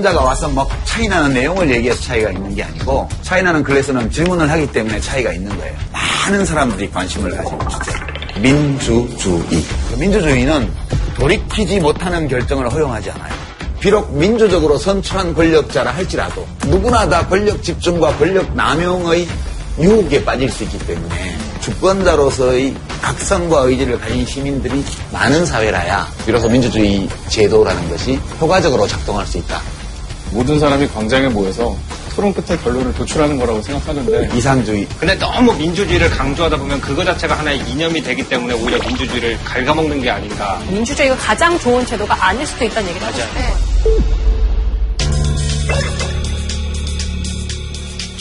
강연자가 와서 뭐 차이나는 내용을 얘기해서 차이가 있는 게 아니고 차이나는 글에서는 질문을 하기 때문에 차이가 있는 거예요. 많은 사람들이 관심을 가지는 주제. 민주주의. 그 민주주의는 돌이키지 못하는 결정을 허용하지 않아요. 비록 민주적으로 선출한 권력자라 할지라도 누구나 다 권력 집중과 권력 남용의 유혹에 빠질 수 있기 때문에 주권자로서의 각성과 의지를 가진 시민들이 많은 사회라야 비로소 민주주의 제도라는 것이 효과적으로 작동할 수 있다. 모든 사람이 광장에 모여서 토론 끝에 결론을 도출하는 거라고 생각하는데 이상주의. 근데 너무 민주주의를 강조하다 보면 그거 자체가 하나의 이념이 되기 때문에 오히려 민주주의를 갉아먹는 게 아닌가. 민주주의가 가장 좋은 제도가 아닐 수도 있다는 얘기를 하고 싶어요.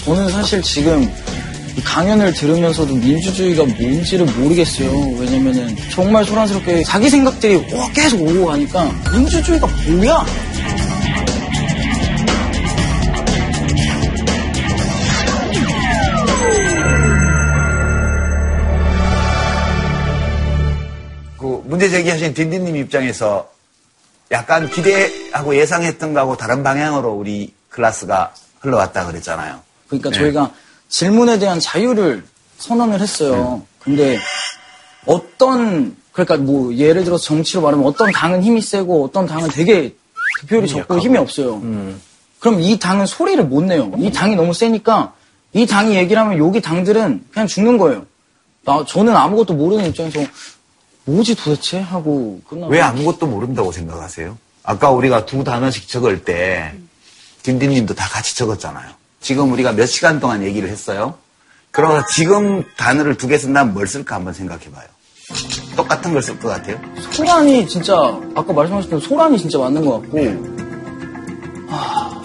저는 사실 지금 이 강연을 들으면서도 민주주의가 뭔지를 모르겠어요. 왜냐면은 정말 소란스럽게 자기 생각들이 와 계속 오고 가니까 민주주의가 뭐야? 문제 제기하신 딘딘님 입장에서 약간 기대하고 예상했던 거하고 다른 방향으로 우리 클래스가 흘러왔다 그랬잖아요. 그러니까 네. 저희가 질문에 대한 자유를 선언을 했어요. 근데 어떤 그러니까 뭐 예를 들어서 정치로 말하면 어떤 당은 힘이 세고 어떤 당은 되게 득표율이 적고 힘이 없어요. 그럼 이 당은 소리를 못 내요. 이 당이 너무 세니까 이 당이 얘기를 하면 여기 당들은 그냥 죽는 거예요. 나 저는 아무것도 모르는 입장에서 뭐지 도대체 하고 끝나고 왜 아무것도 모른다고 생각하세요? 아까 우리가 두 단어씩 적을 때 딘딘님도 다 같이 적었잖아요. 지금 우리가 몇 시간 동안 얘기를 했어요. 그러면 지금 단어를 두 개 쓴다면 뭘 쓸까 한번 생각해봐요. 똑같은 걸 쓸 것 같아요? 소란이 진짜 아까 말씀하셨던 소란이 진짜 맞는 것 같고 아,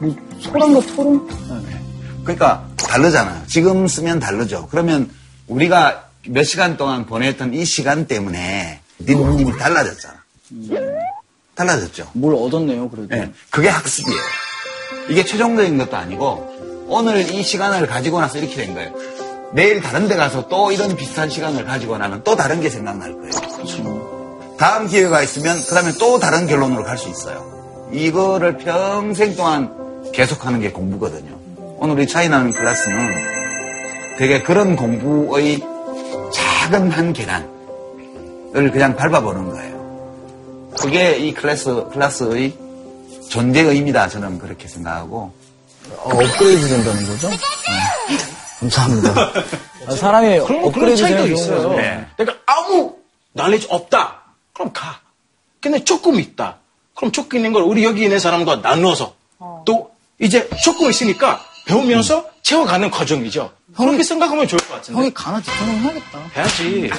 뭐 소란과 토론? 네. 그러니까 다르잖아요. 지금 쓰면 다르죠. 그러면 우리가 몇 시간 동안 보냈던 이 시간 때문에 딘딘님이 달라졌잖아. 달라졌죠. 뭘 얻었네요 그래도 네, 그게 학습이에요. 이게 최종적인 것도 아니고 오늘 이 시간을 가지고 나서 이렇게 된 거예요. 내일 다른 데 가서 또 이런 비슷한 시간을 가지고 나면 또 다른 게 생각날 거예요. 다음 기회가 있으면 그 다음에 또 다른 결론으로 갈 수 있어요. 이거를 평생 동안 계속하는 게 공부거든요. 오늘 우리 차이나는 클래스는 되게 그런 공부의 작은 한 계단을 그냥 밟아보는 거예요. 그게 이 클래스, 클래스의 존재 의미다. 저는 그렇게 생각하고. 어, 업그레이드 된다는 거죠? 네. 감사합니다. 아, 사람이 그런, 그런 업그레이드 좋은 있어요. 네. 그러니까 아무 날리지 없다. 그럼 가. 근데 조금 있다. 그럼 조금 있는 걸 우리 여기 있는 사람과 나누어서 또 이제 조금 있으니까 배우면서 채워가는 과정이죠. 그렇게 생각하면 좋을 것 같은데. 형이 가나 뒷사람 해야겠다. 해야지.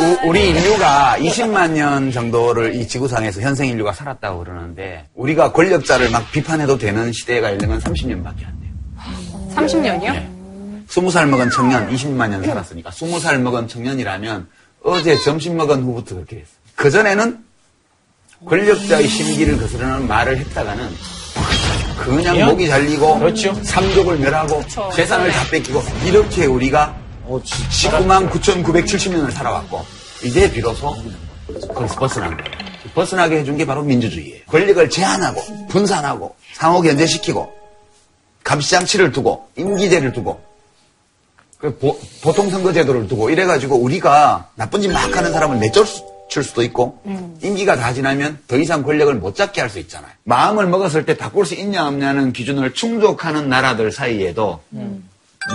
우- 우리 인류가 20만 년 정도를 이 지구상에서 현생 인류가 살았다고 그러는데 우리가 권력자를 막 비판해도 되는 시대가 이르면 30년밖에 안 돼요. 30년이요? 20살 먹은 청년 20만 년 살았으니까 20살 먹은 청년이라면 어제 점심 먹은 후부터 그렇게 됐어요. 그전에는 권력자의 심기를 거스르는 말을 했다가는 그냥? 목이 잘리고 그렇죠. 삼족을 멸하고 재산을 다 뺏기고 이렇게 우리가 19만 9,970년을 살아왔고 이제 비로소 거기서 벗어난 거예요. 벗어나게 해준 게 바로 민주주의예요. 권력을 제한하고 분산하고 상호 견제시키고 감시장치를 두고 임기제를 두고 그 보, 통 선거제도를 두고 이래가지고 우리가 나쁜 짓 막 하는 사람을 내쫓 을 수도 있고 임기가 다 지나면 더 이상 권력을 못 잡게 할 수 있잖아요. 마음을 먹었을 때 바꿀 수 있냐 없냐는 기준을 충족하는 나라들 사이에도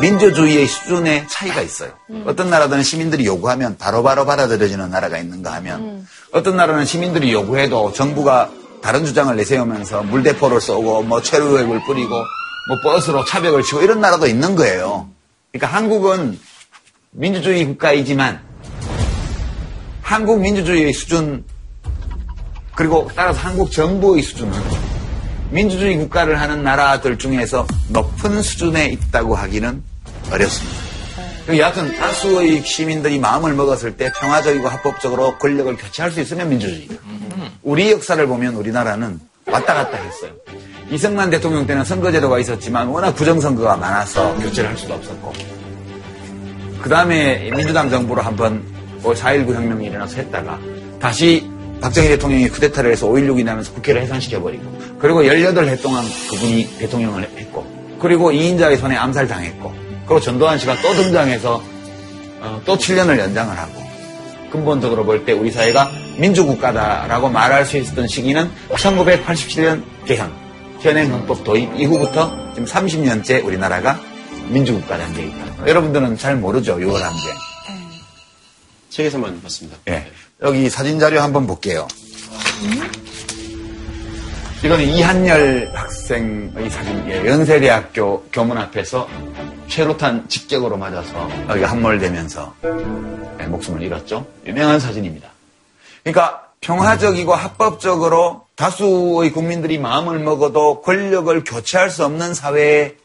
민주주의의 수준의 차이가 있어요. 어떤 나라들은 시민들이 요구하면 바로 바로 받아들여지는 나라가 있는가 하면 어떤 나라는 시민들이 요구해도 정부가 다른 주장을 내세우면서 물대포를 쏘고 뭐 체류액을 뿌리고 뭐 버스로 차벽을 치고 이런 나라도 있는 거예요. 그러니까 한국은 민주주의 국가이지만 한국 민주주의의 수준 그리고 따라서 한국 정부의 수준은 민주주의 국가를 하는 나라들 중에서 높은 수준에 있다고 하기는 어렵습니다. 그 여하튼 다수의 시민들이 마음을 먹었을 때 평화적이고 합법적으로 권력을 교체할 수 있으면 민주주의다. 우리 역사를 보면 우리나라는 왔다 갔다 했어요. 이승만 대통령 때는 선거제도가 있었지만 워낙 부정선거가 많아서 교체를 할 수도 없었고 그 다음에 민주당 정부로 한번 4.19 혁명이 일어나서 했다가 다시 박정희 대통령이 쿠데타를 해서 5.16이 나면서 국회를 해산시켜버리고 그리고 18해 동안 그분이 대통령을 했고 그리고 이인자의 손에 암살당했고 그리고 전두환 씨가 또 등장해서 어, 또 7년을 연장을 하고 근본적으로 볼 때 우리 사회가 민주국가다라고 말할 수 있었던 시기는 1987년 개헌, 현행헌법 도입 이후부터 지금 30년째 우리나라가 민주국가 단계에 있다. 여러분들은 잘 모르죠, 6월 항쟁. 책에서만 봤습니다. 예. 여기 사진 자료 한번 볼게요. 이거는 이한열 학생의 사진이에요. 연세대학교 교문 앞에서 최루탄 직격으로 맞아서 여기가 함몰되면서 예, 목숨을 잃었죠. 유명한 사진입니다. 그러니까 평화적이고 합법적으로 다수의 국민들이 마음을 먹어도 권력을 교체할 수 없는 사회에서는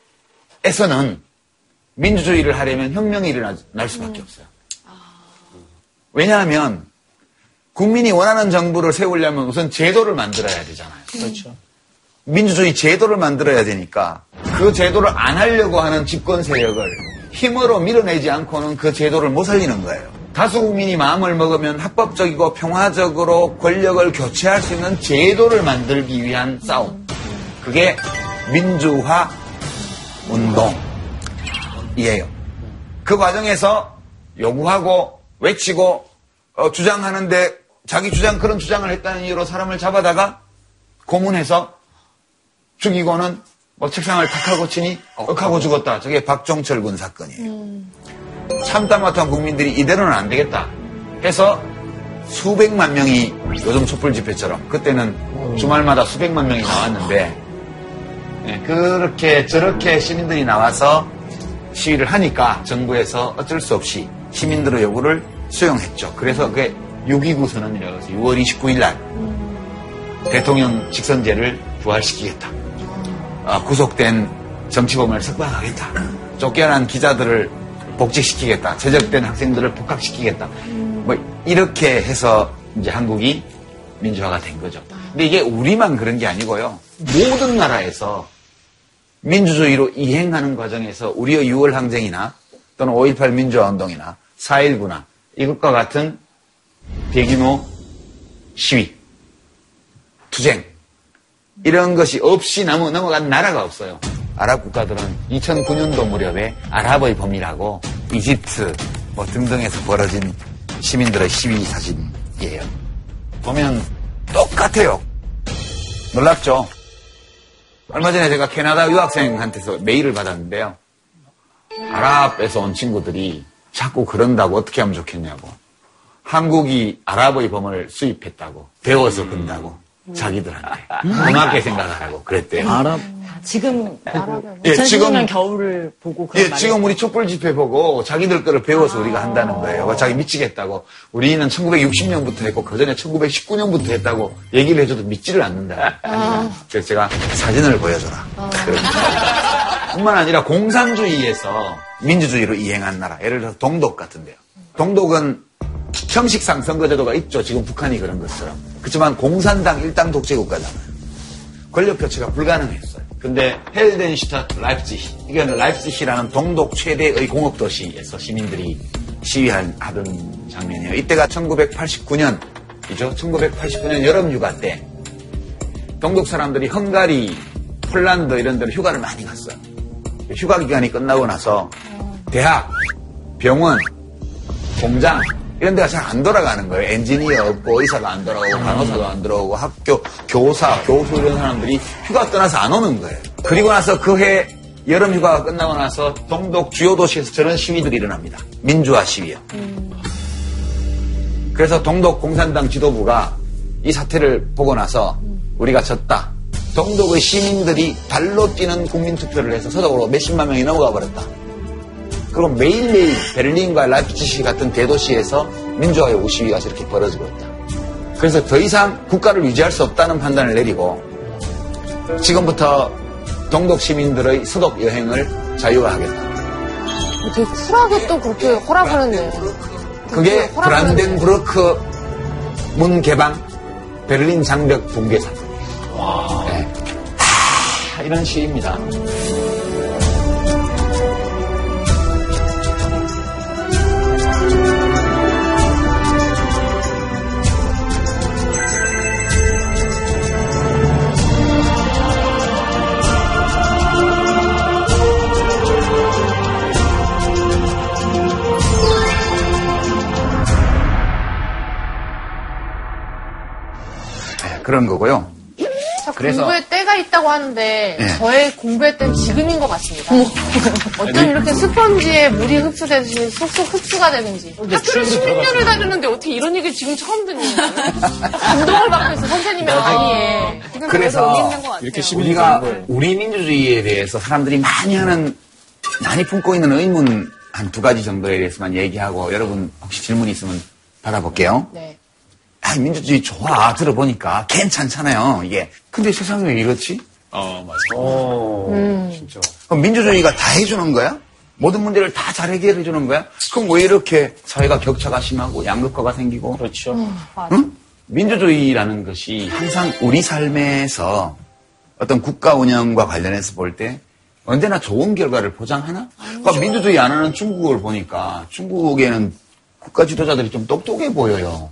민주주의를 하려면 혁명이 일어날 수밖에 없어요. 왜냐하면 국민이 원하는 정부를 세우려면 우선 제도를 만들어야 되잖아요. 그렇죠. 민주주의 제도를 만들어야 되니까 그 제도를 안 하려고 하는 집권 세력을 힘으로 밀어내지 않고는 그 제도를 못 살리는 거예요. 다수 국민이 마음을 먹으면 합법적이고 평화적으로 권력을 교체할 수 있는 제도를 만들기 위한 싸움. 그게 민주화 운동이에요. 그 과정에서 요구하고 외치고 어, 주장하는데 자기 주장 그런 주장을 했다는 이유로 사람을 잡아다가 고문해서 죽이고는 뭐 책상을 탁 하고 치니 억하고 죽었다. 저게 박종철 군 사건이에요. 참담했던 국민들이 이대로는 안 되겠다 해서 수백만 명이 요즘 촛불 집회처럼 그때는 주말마다 수백만 명이 나왔는데 예, 그렇게 저렇게 시민들이 나와서 시위를 하니까 정부에서 어쩔 수 없이 시민들의 요구를 수용했죠. 그래서 그게 6.29 선언이라고 해서 6월 29일 날 대통령 직선제를 부활시키겠다. 아, 구속된 정치범을 석방하겠다. 쫓겨난 기자들을 복직시키겠다. 제적된 학생들을 복학시키겠다. 뭐 이렇게 해서 이제 한국이 민주화가 된 거죠. 근데 이게 우리만 그런 게 아니고요. 모든 나라에서 민주주의로 이행하는 과정에서 우리의 6월 항쟁이나 또는 5.18 민주화 운동이나 4.19나 이것과 같은 대규모 시위, 투쟁 이런 것이 없이 넘어, 넘어간 나라가 없어요. 아랍 국가들은 2009년도 무렵에 아랍의 범이라고 이집트 뭐 등등에서 벌어진 시민들의 시위 사진이에요. 보면 똑같아요. 놀랍죠? 얼마 전에 제가 캐나다 유학생한테서 메일을 받았는데요. 아랍에서 온 친구들이 자꾸 그런다고 어떻게 하면 좋겠냐고. 한국이 아랍의 범을 수입했다고. 배워서 근다고. 자기들한테. 고맙게 생각하라고 그랬대요. 아랍 지금 예, 2015년 지금- 겨울을 보고 그런 예, 말이 지금 우리 촛불 집회 보고 자기들 거를 배워서 우리가 한다는 거예요. 자기 미치겠다고. 우리는 1960년부터 했고, 그 전에 1919년부터 했다고 얘기를 해줘도 믿지를 않는다. 그래서 제가 사진을 보여줘라. 그랬죠. 뿐만 아니라 공산주의에서 민주주의로 이행한 나라. 예를 들어서 동독 같은데요. 동독은 형식상 선거제도가 있죠. 지금 북한이 그런 것처럼. 그렇지만 공산당 일당 독재 국가잖아요. 권력 교체가 불가능했어요. 근데 Heldenstadt 라이프치히 이건 라이프치히라는 동독 최대의 공업 도시에서 시민들이 시위하던 장면이에요. 이때가 1989년이죠. 1989년 여름 휴가 때 동독 사람들이 헝가리, 폴란드 이런 데로 휴가를 많이 갔어요. 휴가 기간이 끝나고 나서 대학, 병원, 공장 이런 데가 잘 안 돌아가는 거예요. 엔지니어 없고 의사가 안 돌아오고 간호사도 안 들어오고 학교 교사, 교수 이런 사람들이 휴가 떠나서 안 오는 거예요. 그리고 나서 그 해 여름 휴가가 끝나고 나서 동독 주요 도시에서 저런 시위들이 일어납니다. 민주화 시위요. 그래서 동독 공산당 지도부가 이 사태를 보고 나서 우리가 졌다. 동독의 시민들이 발로 뛰는 국민투표를 해서 서독으로 몇십만 명이 넘어가 버렸다. 그리고 매일매일 베를린과 라이프치히 같은 대도시에서 민주화 요구 시위가 저렇게 벌어지고 있다. 그래서 더 이상 국가를 유지할 수 없다는 판단을 내리고 지금부터 동독 시민들의 서독 여행을 자유화하겠다. 되게 쿨하게 또 그렇게 허락을 했네. 그게 했네. 브란덴부르크 문 개방, 베를린 장벽 붕괴 사건이에요. 네. 이런 시입니다. 네, 그런 거고요. 자, 그래서- 공부에 때가 있다고 하는데 네. 저의 공부의 때는 지금인 것 같습니다. 어쩜 이렇게 스펀지에 물이 흡수되듯이 쏙쏙 흡수가 되는지. 학교를 16년을 다녔는데 어떻게 이런 얘기 지금 처음 듣는 거예요? 감동을 받고 있어 선생님의 강의에. 지금 그래서 그래서 의미 있는 것 같아요. 이렇게 우리가. 우리 민주주의에 대해서 사람들이 많이 하는 많이 품고 있는 의문 한 두 가지 정도에 대해서만 얘기하고 여러분 혹시 질문 있으면 받아볼게요. 네. 아, 민주주의 좋아. 들어보니까 괜찮잖아요. 이게. 근데 세상이 왜 이렇지? 어, 맞아. 진짜. 그럼 민주주의가 다 해주는 거야? 모든 문제를 다 잘 해결해 주는 거야? 그럼 왜 이렇게 사회가 격차가 심하고 양극화가 생기고? 그렇죠. 응? 민주주의라는 것이 항상 우리 삶에서 어떤 국가 운영과 관련해서 볼 때 언제나 좋은 결과를 보장하나? 그러니까 민주주의 안 하는 중국을 보니까 중국에는 국가 지도자들이 좀 똑똑해 보여요.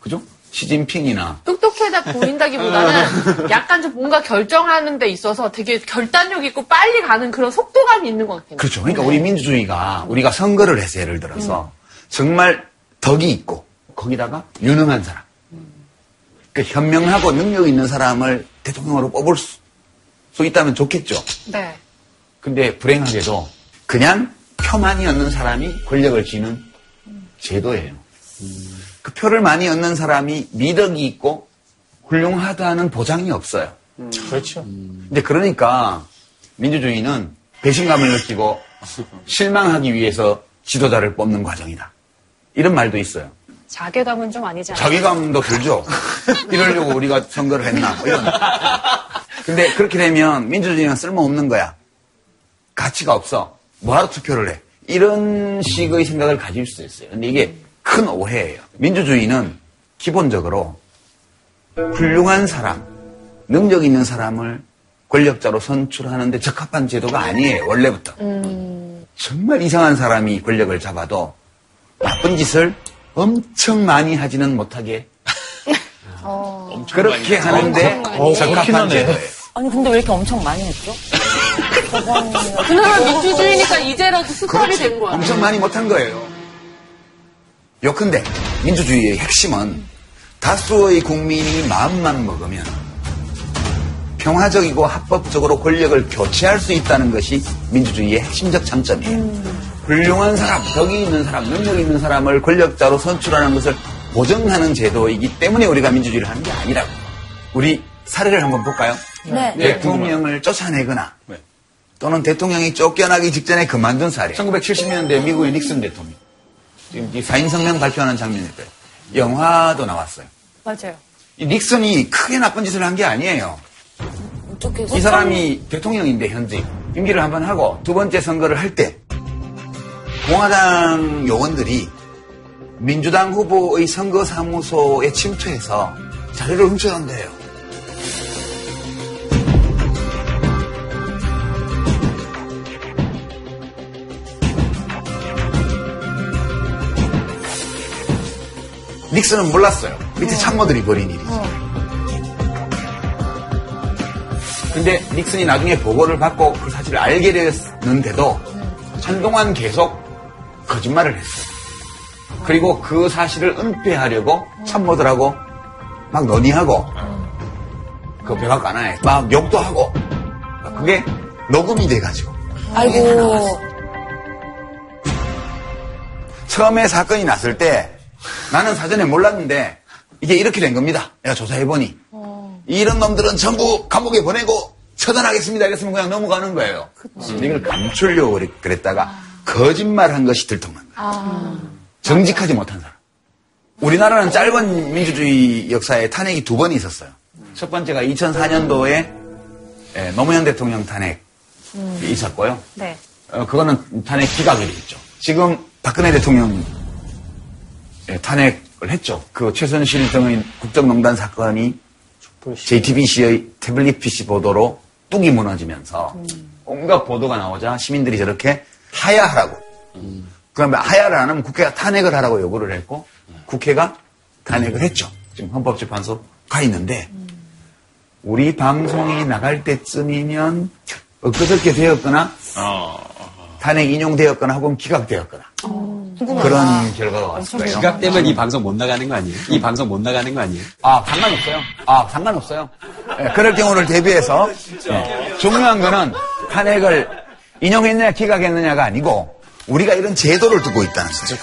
그죠? 시진핑이나 똑똑해다 보인다기보다는 약간 좀 뭔가 결정하는 데 있어서 되게 결단력 있고 빨리 가는 그런 속도감이 있는 것 같아요. 그렇죠. 그러니까 우리 민주주의가 우리가 선거를 해서 예를 들어서 정말 덕이 있고 거기다가 유능한 사람, 그 현명하고 능력 있는 사람을 대통령으로 뽑을 수, 수 있다면 좋겠죠. 네. 근데 불행하게도 그냥 표만이 얻는 사람이 권력을 쥐는 제도예요. 그 표를 많이 얻는 사람이 미덕이 있고 훌륭하다는 보장이 없어요. 그렇죠. 근데 그러니까 민주주의는 배신감을 느끼고 실망하기 위해서 지도자를 뽑는 과정이다. 이런 말도 있어요. 자괴감은 좀 아니지 않아요? 자괴감도 들죠. 이러려고 우리가 선거를 했나. 뭐 이런. 근데 그렇게 되면 민주주의는 쓸모없는 거야. 가치가 없어. 뭐하러 투표를 해. 이런 식의 생각을 가질 수 있어요. 근데 이게 큰 오해예요. 민주주의는 기본적으로 훌륭한 사람, 능력 있는 사람을 권력자로 선출하는데 적합한 제도가 아니에요. 원래부터. 정말 이상한 사람이 권력을 잡아도 나쁜 짓을 엄청 많이 하지는 못하게 그렇게 하는데 어, 적합한. 제도예요. 아니 근데 왜 이렇게 엄청 많이 했죠? 그나마 민주주의니까 이제라도 스탑이 된 거야. 엄청 많이 못한 거예요. 요컨대 민주주의의 핵심은 다수의 국민이 마음만 먹으면 평화적이고 합법적으로 권력을 교체할 수 있다는 것이 민주주의의 핵심적 장점이에요. 훌륭한 사람, 덕이 있는 사람, 능력 있는 사람을 권력자로 선출하는 것을 보정하는 제도이기 때문에 우리가 민주주의를 하는 게 아니라고. 우리 사례를 한번 볼까요? 네. 대통령을 쫓아내거나 네. 또는 대통령이 쫓겨나기 직전에 그만둔 사례. 1970년대 미국의 닉슨 대통령. 지금 이 사인성명 발표하는 장면일 거예요. 영화도 나왔어요. 맞아요. 이 닉슨이 크게 나쁜 짓을 한 게 아니에요. 어떻게 이 사람이 대통령인데 현직 임기를 한 번 하고 두 번째 선거를 할 때 공화당 요원들이 민주당 후보의 선거 사무소에 침투해서 자료를 훔쳐간 거예요. 닉슨은 몰랐어요. 밑에 참모들이 벌인 일이죠. 근데 닉슨이 나중에 보고를 받고 그 사실을 알게 되었는데도 한동안 계속 거짓말을 했어요. 그리고 그 사실을 은폐하려고 참모들하고 막 논의하고 그 백악 관하에 막 욕도 하고 그게 녹음이 돼가지고 아이고. 처음에 사건이 났을 때 나는 사전에 몰랐는데 이게 이렇게 된 겁니다. 내가 조사해보니 이런 놈들은 전부 감옥에 보내고 처단하겠습니다. 이랬으면 그냥 넘어가는 거예요. 근데 이걸 감추려고 그랬- 그랬다가 거짓말 한 것이 들통난 거예요. 정직하지 못한 사람. 우리나라는 짧은 민주주의 역사에 탄핵이 두번 있었어요. 첫 번째가 2004년도에 노무현 대통령 탄핵이 있었고요. 네. 어, 그거는 탄핵 기각이 됐죠. 지금 박근혜 대통령 예, 탄핵을 했죠. 그 최순실 등의 국정농단 사건이 JTBC의 태블릿 PC 보도로 뚝이 무너지면서 온갖 보도가 나오자 시민들이 저렇게 하야하라고. 그러면 하야를 안 하면 국회가 탄핵을 하라고 요구를 했고 국회가 탄핵을 했죠. 지금 헌법재판소 가 있는데 우리 방송이 나갈 때쯤이면 엊그저께 되었거나 어, 탄핵 인용되었거나 혹은 기각되었거나 그런 결과가 왔을 거예요. 기각되면 이 방송 못 나가는 거 아니에요? 이 방송 못 나가는 거 아니에요? 아, 상관없어요. 아, 상관없어요. 예, 그럴 경우를 대비해서 예, 중요한 거는 탄핵을 인용했느냐 기각했느냐가 아니고 우리가 이런 제도를 두고 있다는 거죠.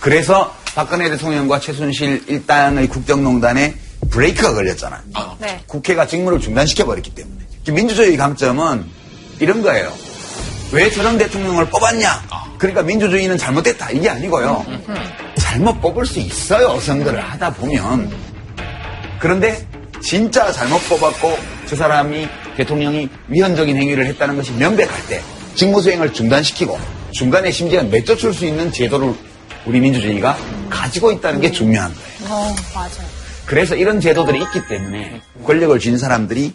그래서 박근혜 대통령과 최순실 일당의 국정농단에 브레이크가 걸렸잖아요. 네. 국회가 직무를 중단시켜버렸기 때문에. 민주주의 강점은 이런 거예요. 왜 저런 대통령을 뽑았냐? 그러니까 민주주의는 잘못됐다. 이게 아니고요. 잘못 뽑을 수 있어요. 선거를 하다 보면. 그런데 진짜 잘못 뽑았고 저 사람이 대통령이 위헌적인 행위를 했다는 것이 명백할 때 직무수행을 중단시키고 중간에 심지어 내쫓을 수 있는 제도를 우리 민주주의가 가지고 있다는 게 중요한 거예요. 어, 맞아요. 그래서 이런 제도들이 있기 때문에 권력을 쥔 사람들이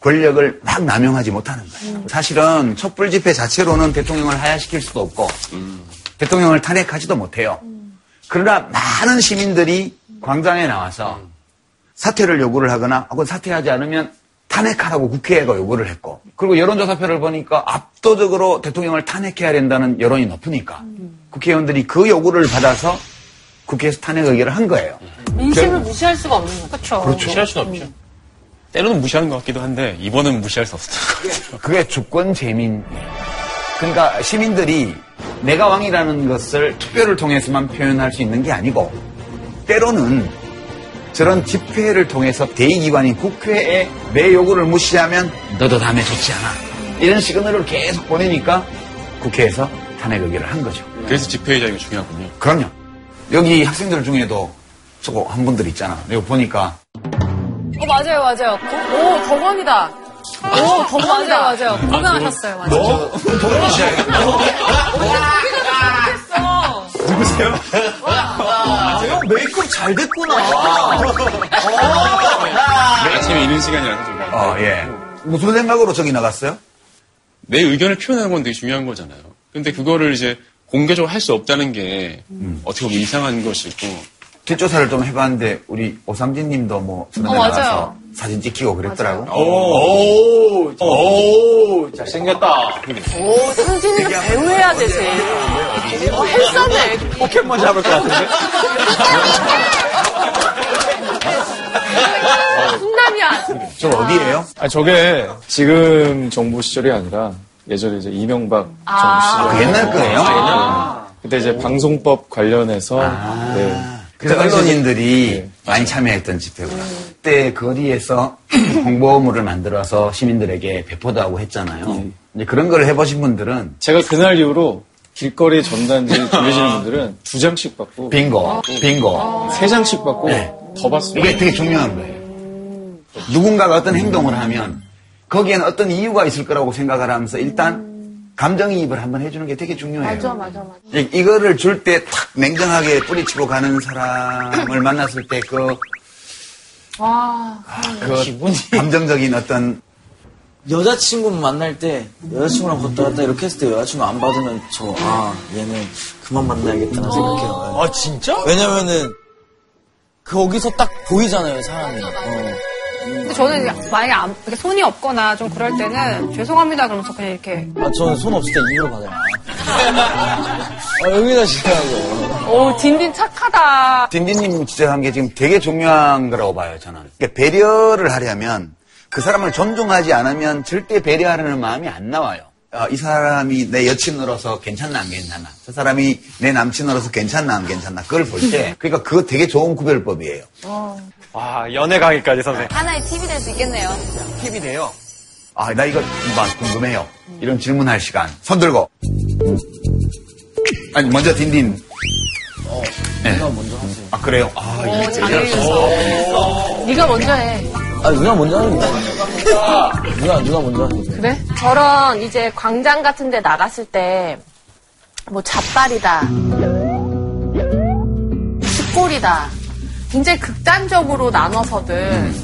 권력을 막 남용하지 못하는 거예요. 사실은 촛불 집회 자체로는 대통령을 하야시킬 수도 없고 대통령을 탄핵하지도 못해요. 그러나 많은 시민들이 광장에 나와서 사퇴를 요구를 하거나 혹은 사퇴하지 않으면 탄핵하라고 국회가 요구를 했고 그리고 여론조사표를 보니까 압도적으로 대통령을 탄핵해야 된다는 여론이 높으니까 국회의원들이 그 요구를 받아서 국회에서 탄핵 의결을 한 거예요. 민심을 무시할 수가 없는 거죠. 그렇죠. 무시할 수는 없죠. 때로는 무시하는 것 같기도 한데 이번은 무시할 수 없었던 것 같아요. 그게 주권 재민. 그러니까 시민들이 내가 왕이라는 것을 투표를 통해서만 표현할 수 있는 게 아니고 때로는 저런 집회를 통해서 대의기관인 국회에 내 요구를 무시하면 너도 다음에 좋지 않아. 이런 시그널을 계속 보내니까 국회에서 탄핵 의결을 한 거죠. 그래서 집회의 자유가 중요하군요. 그럼요. 여기 학생들 중에도 저거 한 분들 있잖아. 내가 보니까 어, 맞아요, 맞아요. 오, 덕원이다. 오, 덕원이다. 맞아요, 맞아요. 건강하셨어요, 맞아요. 형 메이크업 잘 됐구나. 아침에 이른 시간이라서 좀. 어, 예. 무슨 생각으로 저기 나갔어요? 내 의견을 표현하는 건 되게 중요한 거잖아요. 근데 그거를 이제 공개적으로 할 수 없다는 게 어떻게 보면 이상한 것이고 뒷조사를 좀 해봤는데 우리 오상진 님도 뭐 수련회 어, 나가서 맞아요. 사진 찍히고 그랬더라고. 오, 오, 잘생겼다. 오, 상진이는 배우해야 되지. 어, 헬스네. 포켓몬 잡을 것 같은데? 훈남이야. 저 어디예요? 아 저게 지금 정부 시절이 아니라 예전에 이제 이명박 정부 시절 그 옛날 거예요? 그때 이제 방송법 관련해서 네. 그래서 당시 언론인들이 네. 많이 참여했던 집회구나. 그때 거리에서 홍보물을 만들어서 시민들에게 배포도 하고 했잖아요. 이제 그런 걸 해보신 분들은 제가 그날 이후로 길거리 전단지 돌리시는 분들은 두 장씩 받고 빙고, 빙고. 세 장씩 받고 네. 더 받습니다. 이게 되게 중요한 거예요. 누군가가 어떤 행동을 하면 거기에는 어떤 이유가 있을 거라고 생각을 하면서 일단 감정이입을 한번 해주는 게 되게 중요해요. 맞아, 맞아, 맞아. 이- 이거를 줄 때 탁 냉정하게 뿌리치고 가는 사람을 만났을 때 그, 와. 그 감정적인 어떤 여자친구 만날 때 여자친구랑 걷다 갔다 이렇게 했을 때 여자친구 안 받으면 저 아 얘는 그만 만나야겠다는 생각해요. 아, 진짜? 왜냐면은 거기서 딱 보이잖아요 사람이. 어. 근데 저는 이제 만약에 안- 이렇게 손이 없거나 좀 그럴 때는 죄송합니다 그러면서 그냥 이렇게 아 저는 손 없을 때 입으로 받아요. 아, 여기다 지나고. 오, 딘딘 착하다. 딘딘님 지적한 게 지금 되게 중요한 거라고 봐요, 저는. 그러니까 배려를 하려면 그 사람을 존중하지 않으면 절대 배려하려는 마음이 안 나와요. 아, 이 사람이 내 여친으로서 괜찮나 안 괜찮나. 저 사람이 내 남친으로서 괜찮나 안 괜찮나. 그걸 볼 때. 그러니까 그거 되게 좋은 구별법이에요. 와, 연애 강의까지 선생님. 하나의 팁이 될 수 있겠네요. 팁이 돼요. 아, 나 이거 막 궁금해요. 이런 질문할 시간. 손 들고. 아니, 먼저 딘딘. 네. 누가 먼저 하세요. 아, 그래요? 아, 이게 네가 먼저 해. 아 누나 먼저 하는 거야. 누나 누나 먼저 하는 거야. 그래? 저런 이제 광장 같은 데 나갔을 때, 뭐, 잡발이다. 숫골이다. 굉장히 극단적으로 나눠서든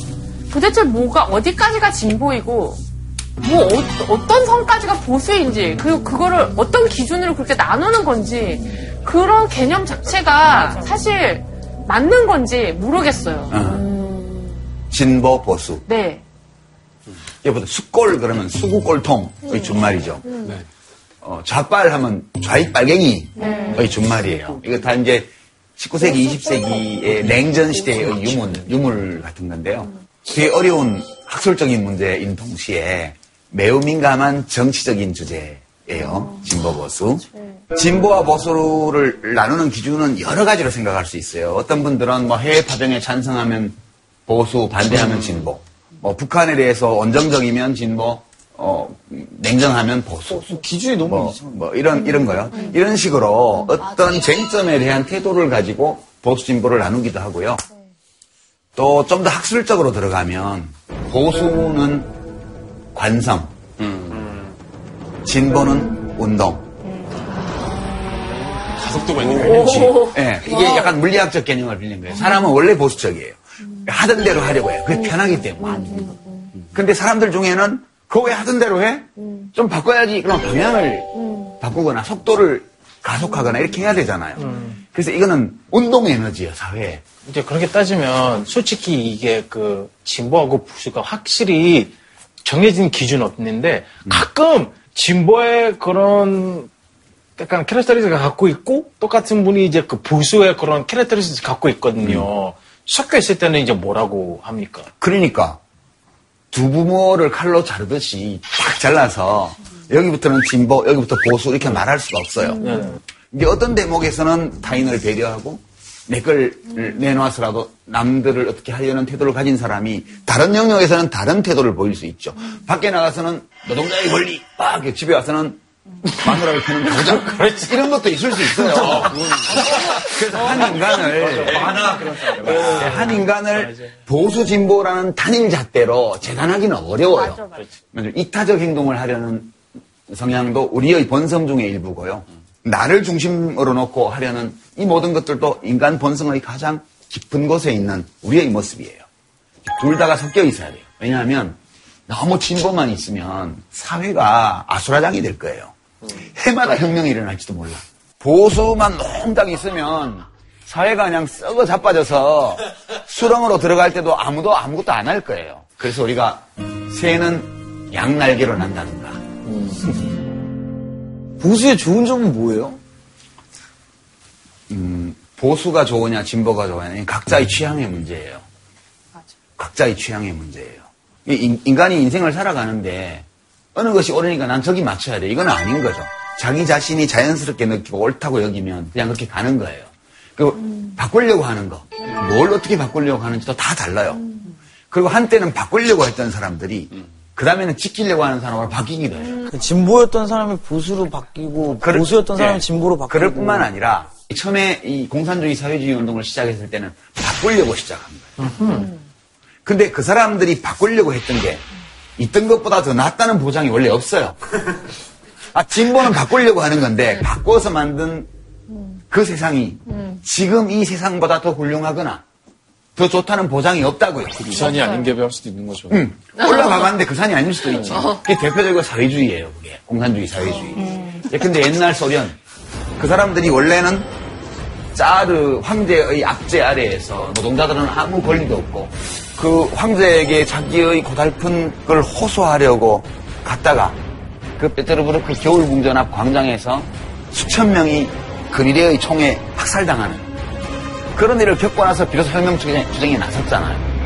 도대체 뭐가, 어디까지가 진보이고, 뭐, 어, 떤 선까지가 보수인지, 그리고 그거를 어떤 기준으로 그렇게 나누는 건지, 그런 개념 자체가 사실 맞는 건지 모르겠어요. 어. 진보 보수. 네. 여보다 숫골 그러면 수구골통의 준말이죠. 어, 좌빨 하면 좌익 빨갱이의 준말이에요. 이거 다 이제 19세기, 20세기의 냉전 시대의 유물, 유물 같은 건데요. 되게 어려운 학술적인 문제인 동시에 매우 민감한 정치적인 주제예요. 진보 보수. 진보와 보수를 나누는 기준은 여러 가지로 생각할 수 있어요. 어떤 분들은 뭐 해외 파병에 찬성하면 보수, 반대하면 진보. 뭐 북한에 대해서 원정적이면 진보, 어, 냉정하면 보수. 기준이 너무 뭐, 이상해. 뭐 이런 이런 거요. 이런 식으로 어떤 쟁점에 대한 태도를 가지고 보수 진보를 나누기도 하고요. 또 좀 더 학술적으로 들어가면 보수는 관성, 진보는 운동. 가속도가 있는 거예요. 예, 이게 약간 물리학적 개념을 빌린 거예요. 사람은 원래 보수적이에요. 하던 대로 하려고 해요. 그게 편하기 때문에. 근데 사람들 중에는 그거 왜 하던 대로 해? 좀 바꿔야지. 그럼 방향을 바꾸거나 속도를 가속하거나 이렇게 해야 되잖아요. 그래서 이거는 운동 에너지예요, 사회에. 이제 그렇게 따지면 솔직히 이게 그 진보하고 보수가 확실히 정해진 기준 없는데 가끔 진보의 그런 약간 캐릭터리스트가 갖고 있고 똑같은 분이 이제 그 보수의 그런 캐릭터리스트 갖고 있거든요. 섞여 있을 때는 이제 뭐라고 합니까? 그러니까 두부모를 칼로 자르듯이 딱 잘라서 여기부터는 진보, 여기부터 보수 이렇게 말할 수가 없어요. 네. 이제 어떤 대목에서는 타인을 배려하고 내 걸 내놓아서라도 남들을 어떻게 하려는 태도를 가진 사람이 다른 영역에서는 다른 태도를 보일 수 있죠. 밖에 나가서는 노동자의 권리, 막 집에 와서는 마누라를 펴는 가장 이런 것도 있을 수 있어요. 그래서 한 인간을 네, 한 인간을 보수 진보라는 단일 잣대로 재단하기는 어려워요. 맞아요. 이타적 행동을 하려는 성향도 우리의 본성 중의 일부고요. 나를 중심으로 놓고 하려는 이 모든 것들도 인간 본성의 가장 깊은 곳에 있는 우리의 모습이에요. 둘 다가 섞여 있어야 돼요. 왜냐하면 너무 진보만 있으면 사회가 아수라장이 될 거예요. 해마다 혁명이 일어날지도 몰라. 보수만 농당 있으면 사회가 그냥 썩어 자빠져서 수렁으로 들어갈 때도 아무도 아무것도 안 할 거예요. 그래서 우리가 새는 양날개로 난다든가. 보수의 좋은 점은 뭐예요? 음, 보수가 좋으냐 진보가 좋으냐 각자의 취향의 문제예요. 각자의 취향의 문제예요. 이 인- 인간이 인생을 살아가는데 어느 것이 옳으니까 난 저기 맞춰야 돼. 이건 아닌 거죠. 자기 자신이 자연스럽게 느끼고 옳다고 여기면 그냥 그렇게 가는 거예요. 그 바꾸려고 하는 거, 뭘 어떻게 바꾸려고 하는지도 다 달라요. 그리고 한때는 바꾸려고 했던 사람들이 그 다음에는 지키려고 하는 사람으로 바뀌기도 해요. 그 진보였던 사람이 보수로 바뀌고 그럴- 보수였던 사람이 예. 진보로 바뀌고 그럴 뿐만 아니라 처음에 이 공산주의 사회주의 운동을 시작했을 때는 바꾸려고 시작한 거예요. 근데 그 사람들이 바꾸려고 했던 게 있던 것보다 더 낫다는 보장이 원래 없어요. 아, 진보는 바꾸려고 하는 건데 바꿔서 만든 그 세상이 지금 이 세상보다 더 훌륭하거나 더 좋다는 보장이 없다고요. 유산이 아닌 게 배울 수도 있는 거죠. 응. 올라가봤는데 그 산이 아닐 수도 있지. 그게 대표적으로 사회주의예요, 그게. 공산주의 사회주의. 예, 근데 옛날 소련, 그 사람들이 원래는 짜르 황제의 압제 아래에서 노동자들은 아무 권리도 없고 그 황제에게 자기의 고달픈 걸 호소하려고 갔다가 그 페테르부르크 겨울궁전 앞 광장에서 수천 명이 근위대의 총에 학살당하는 그런 일을 겪고 나서 비로소 혁명 투쟁- 투쟁에 나섰잖아요.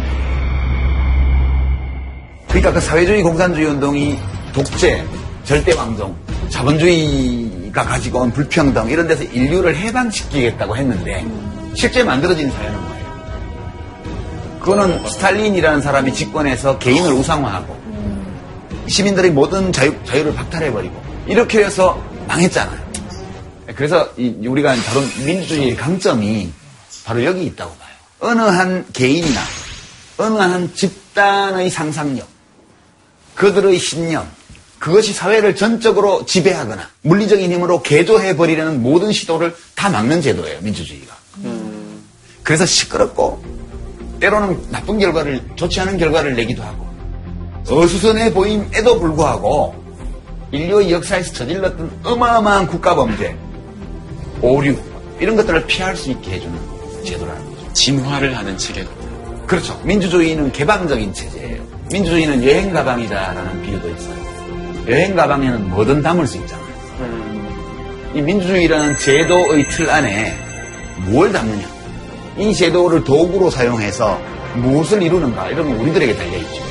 그러니까 그 사회주의 공산주의 운동이 독재, 절대왕정, 자본주의가 가지고 온 불평등 이런 데서 인류를 해방시키겠다고 했는데 실제 만들어진 사회는 뭐예요? 그거는 스탈린이라는 사람이 집권해서 개인을 우상화하고 시민들의 모든 자유, 자유를 박탈해버리고 이렇게 해서 망했잖아요. 그래서 이- 우리가 다룬 민주주의의 강점이 바로 여기 있다고 봐요. 어느 한 개인이나 어느 한 집단의 상상력, 그들의 신념, 그것이 사회를 전적으로 지배하거나 물리적인 힘으로 개조해버리려는 모든 시도를 다 막는 제도예요, 민주주의가. 그래서 시끄럽고, 때로는 나쁜 결과를, 좋지 않은 결과를 내기도 하고, 어수선해 보임에도 불구하고, 인류의 역사에서 저질렀던 어마어마한 국가범죄, 오류, 이런 것들을 피할 수 있게 해주는 제도라는 거죠. 진화를 하는 체계. 그렇죠. 민주주의는 개방적인 체제예요. 민주주의는 여행 가방이다라는 비유도 있어요. 여행 가방에는 뭐든 담을 수 있잖아요. 이 민주주의라는 제도의 틀 안에 무엇을 담느냐. 이 제도를 도구로 사용해서 무엇을 이루는가. 이런 건 우리들에게 달려있죠.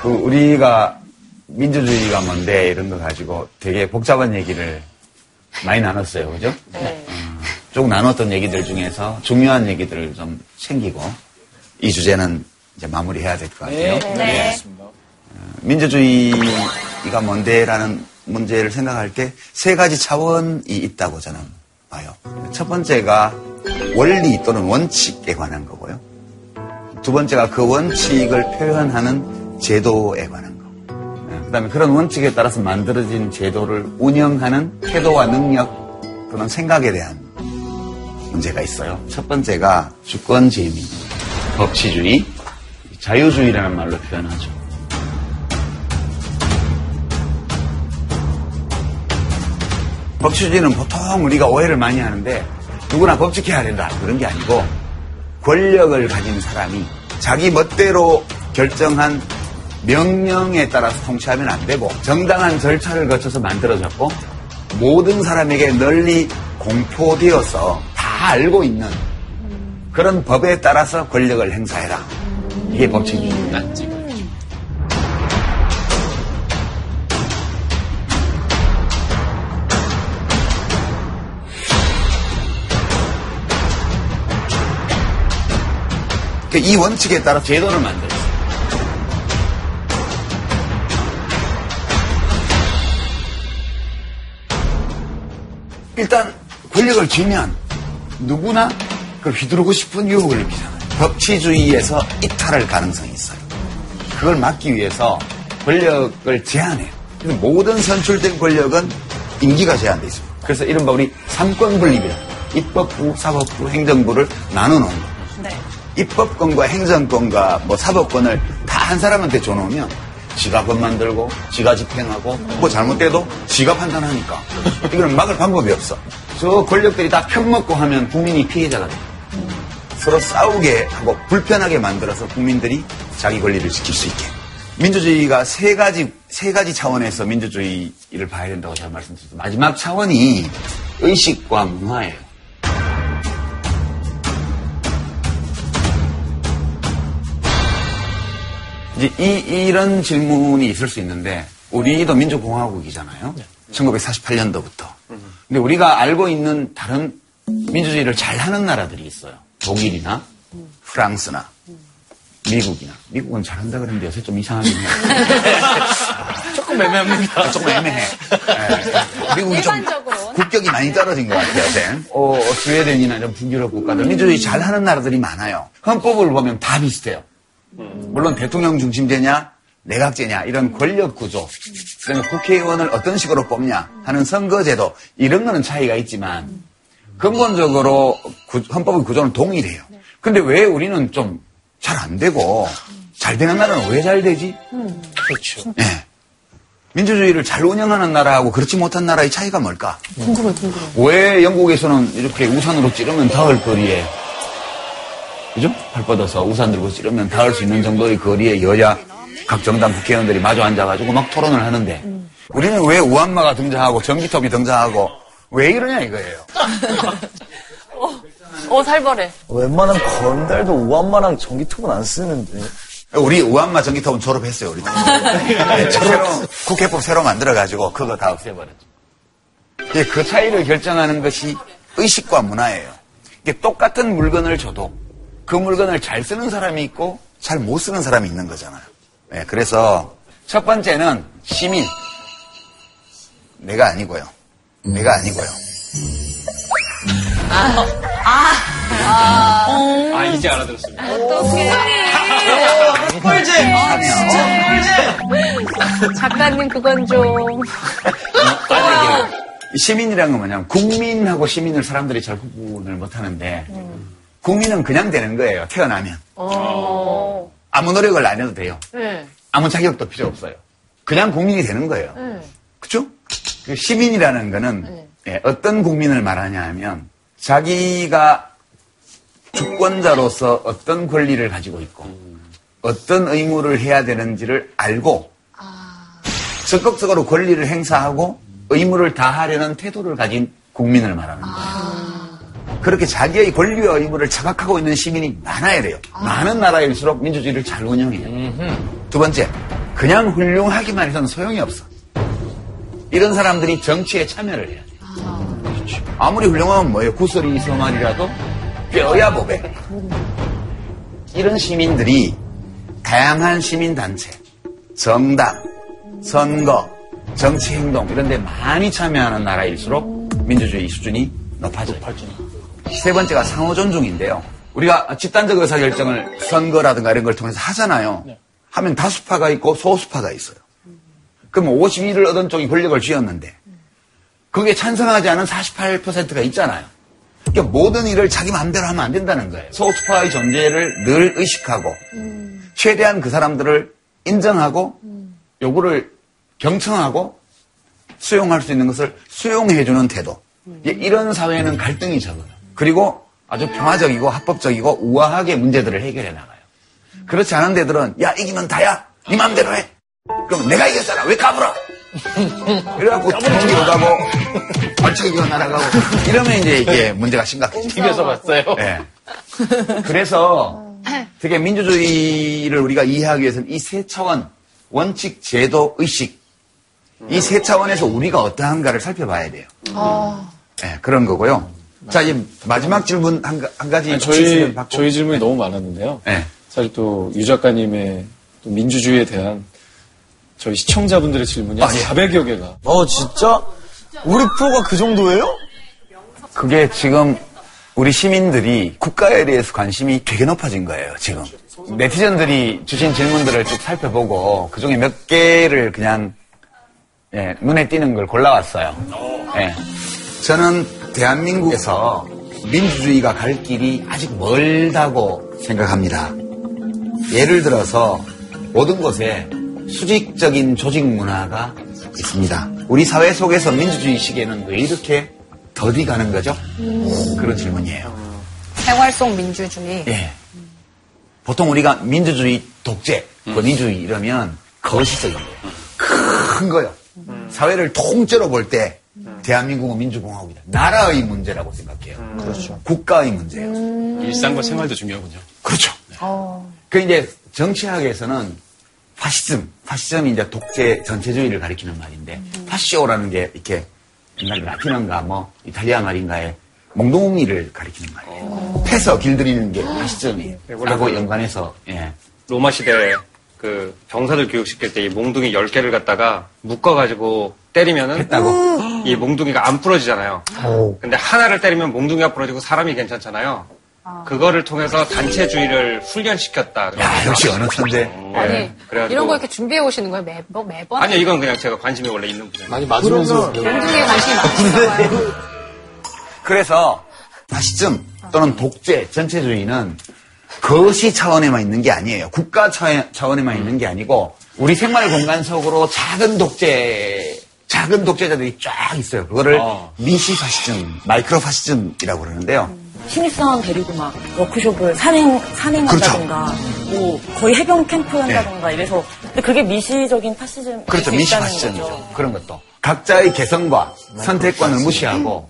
그 우리가 민주주의가 뭔데 이런 거 가지고 되게 복잡한 얘기를 많이 나눴어요. 그죠? 음, 쭉 나눴던 얘기들 중에서 중요한 얘기들을 좀 챙기고 이 주제는 이제 마무리해야 될 것 같아요. 네. 민주주의가 뭔데라는 문제를 생각할 때 세 가지 차원이 있다고 저는 봐요. 첫 번째가 원리 또는 원칙에 관한 거고요. 두 번째가 그 원칙을 표현하는 제도에 관한 거. 그 다음에 그런 원칙에 따라서 만들어진 제도를 운영하는 태도와 능력 또는 생각에 대한 문제가 있어요. 첫 번째가 주권제민, 법치주의, 자유주의라는 말로 표현하죠. 법치주의는 보통 우리가 오해를 많이 하는데 누구나 법칙해야 된다 그런 게 아니고 권력을 가진 사람이 자기 멋대로 결정한 명령에 따라서 통치하면 안 되고 정당한 절차를 거쳐서 만들어졌고 모든 사람에게 널리 공포되어서 다 알고 있는 그런 법에 따라서 권력을 행사해라. 이게 법칙입니다. 이 원칙에 따라 제도를 만들었어요. 일단 권력을 쥐면 누구나 그걸 휘두르고 싶은 유혹을 느끼잖아요. 법치주의에서 이탈할 가능성이 있어요. 그걸 막기 위해서 권력을 제한해요. 모든 선출된 권력은 임기가 제한돼 있습니다. 그래서 이른바 우리 삼권 분립이라 입법부, 사법부, 행정부를 나눠 놓은 거예요. 입법권과 행정권과 뭐 사법권을 다 한 사람한테 줘놓으면 지가 법 만들고 지가 집행하고 뭐 잘못돼도 지가 판단하니까 이거는 막을 방법이 없어. 저 권력들이 다 편먹고 하면 국민이 피해자가 돼. 서로 싸우게 하고 불편하게 만들어서 국민들이 자기 권리를 지킬 수 있게. 민주주의가 세 가지 세 가지 차원에서 민주주의를 봐야 된다고 제가 말씀드렸죠. 마지막 차원이 의식과 문화예요. 이제 이, 이런 질문이 있을 수 있는데, 우리도 민주공화국이잖아요. 1948년도부터. 근데 우리가 알고 있는 다른 민주주의를 잘하는 나라들이 있어요. 독일이나 프랑스나 미국이나. 미국은 잘한다 그러는데 요새 좀 이상하긴 해요. 조금 애매합니다. 조금 애매해. 예. 미국이 좀. 국격이 많이 떨어진 것 같아요, 요새. 어, 스웨덴이나 이런 북유럽 국가들, 민주주의 잘하는 나라들이 많아요. 헌법을 보면 다 비슷해요. 물론 대통령 중심제냐, 내각제냐, 이런 권력 구조, 그다음에 국회의원을 어떤 식으로 뽑냐 하는 선거제도, 이런 거는 차이가 있지만, 근본적으로 구- 헌법의 구조는 동일해요. 근데 왜 우리는 좀 잘 안 되고, 잘 되는 나라는 왜 잘 되지? 그렇죠. 예. 민주주의를 잘 운영하는 나라하고 그렇지 못한 나라의 차이가 뭘까? 궁금해, 궁금해. 왜 영국에서는 이렇게 우산으로 찌르면 닿을 거리에, 그죠? 팔 뻗어서 우산 들고 찌르면 닿을 수 있는 정도의 거리에 여야 각 정당 국회의원들이 마주 앉아가지고 막 토론을 하는데, 우리는 왜 우한마가 등장하고 전기톱이 등장하고 왜 이러냐 이거예요. 어, 살벌해. 웬만한 건달도 우한마랑 전기톱은 안 쓰는데. 우리 우한마 전기톱은 졸업했어요, 우리. 네, 새로, 국회법 새로 만들어가지고 그거 다 없애버렸죠. 예, 그 차이를 결정하는 것이 의식과 문화예요. 이게 똑같은 물건을 줘도 그 물건을 잘 쓰는 사람이 있고 잘 못 쓰는 사람이 있는 거잖아요. 예, 그래서 첫 번째는 시민. 내가 아니고요. 내가 아니고요. 아, 이제 알아들었습니다. 작가님, 그건 좀. 이 시민이라는 건 뭐냐면 국민하고 시민을 사람들이 잘 구분을 못 하는데 국민은 그냥 되는 거예요. 태어나면. 어. 아무 노력을 안 해도 돼요. 네. 아무 자격도 필요 없어요. 그냥 국민이 되는 거예요. 네. 그죠? 그 시민이라는 거는 예, 어떤 국민을 말하냐 하면 자기가 주권자로서 어떤 권리를 가지고 있고 어떤 의무를 해야 되는지를 알고 적극적으로 권리를 행사하고 의무를 다하려는 태도를 가진 국민을 말하는 거예요. 그렇게 자기의 권리와 의무를 자각하고 있는 시민이 많아야 돼요. 많은 나라일수록 민주주의를 잘 운영해요. 두 번째, 그냥 훌륭하기만 해서는 소용이 없어. 이런 사람들이 정치에 참여를 해야 돼요. 그렇죠. 아무리 훌륭하면 뭐예요? 구설이 서말이라도 뼈야 보배. 이런 시민들이 다양한 시민단체, 정당, 선거, 정치행동 이런 데 많이 참여하는 나라일수록 민주주의 수준이 높아져요. 세 번째가 상호 존중인데요. 우리가 집단적 의사결정을 선거라든가 이런 걸 통해서 하잖아요. 하면 다수파가 있고 소수파가 있어요. 그럼 52를 얻은 쪽이 권력을 쥐었는데 그게 찬성하지 않은 48%가 있잖아요. 그러니까 모든 일을 자기 마음대로 하면 안 된다는 거예요. 소수파의 존재를 늘 의식하고 최대한 그 사람들을 인정하고 요구를 경청하고 수용할 수 있는 것을 수용해주는 태도. 예, 이런 사회는 갈등이 적어요. 그리고 아주 평화적이고 합법적이고 우아하게 문제들을 해결해 나가요. 그렇지 않은 데들은 야 이기면 다야 네 마음대로 해. 그럼 내가 이겼잖아 왜 까불어? 이래갖고 툭이 오가고 얼척이가 날아가고 이러면 이제 이게 문제가 심각해져요. TV에서 봤어요. 네. 그래서 되게 민주주의를 우리가 이해하기 위해서는 이 세 차원 원칙, 제도, 의식 이 세 차원에서 우리가 어떠한가를 살펴봐야 돼요. 네, 그런 거고요. 자, 이제 마지막 질문 한, 가- 한 가지 아니, 저희 받고. 저희 질문이 너무 많았는데요. 네. 사실 또 유 작가님의 또 민주주의에 대한 저희 시청자분들의 질문이 아, 한 예. 400여 개가 어, 진짜? 우리 프로가 그 정도예요? 그게 지금 우리 시민들이 국가에 대해서 관심이 되게 높아진 거예요, 지금. 네티즌들이 주신 질문들을 쭉 살펴보고 그 중에 몇 개를 그냥 예, 눈에 띄는 걸 골라왔어요. 예. 저는 대한민국에서 민주주의가 갈 길이 아직 멀다고 생각합니다. 예를 들어서 모든 곳에 수직적인 조직 문화가 있습니다. 우리 사회 속에서 민주주의 시계는 왜 이렇게 더디 가는 거죠? 그런 질문이에요. 생활 속 민주주의. 예. 보통 우리가 민주주의, 독재, 권위주의 이러면 거시적인 거예요. 큰 거요. 사회를 통째로 볼 때 대한민국은 민주공화국이다. 나라의 문제라고 생각해요. 그렇죠. 국가의 문제예요. 일상과 생활도 중요하군요. 그렇죠. 그 이제 정치학에서는 파시즘, 파시즘이 이제 독재 전체주의를 가리키는 말인데 파시오라는 게 이렇게 옛날 라틴어인가 뭐 이탈리아 말인가에 몽둥이를 가리키는 말이에요. 패서 길들이는 게 파시즘이에요. 네, 라고 그- 연관해서 예. 로마 시대 그 병사들 교육시킬 때 이 몽둥이 10개를 갖다가 묶어가지고 때리면은 했다고? 이 몽둥이가 안 부러지잖아요. 근데 하나를 때리면 몽둥이가 부러지고 사람이 괜찮잖아요. 그거를 통해서 단체주의를 훈련시켰다. 야, 역시 어느 천재. 예, 아니, 그래가지고- 이런 거 이렇게 준비해 오시는 거예요? 매, 뭐, 매번? 아니요, 이건 그냥 제가 관심이 원래 있는 분야예요. 많이 맞으면서 공중에 관심이 많으시잖아요. 그래서 파시즘 또는 독재, 전체주의는 거시 차원에만 있는 게 아니에요. 국가 차원- 차원에만 있는 게 아니고 우리 생활 공간 속으로 작은 독재, 작은 독재자들이 쫙 있어요. 그거를 어. 미시 파시즘, 마이크로 파시즘이라고 그러는데요. 신입사원 데리고 막 워크숍을 산행, 산행한다던가, 뭐, 거의 해병 캠프 한다던가 이래서. 근데 그게 미시적인 파시즘. 그렇죠. 미시 파시즘이죠. 그런 것도. 각자의 개성과 선택권을 무시하고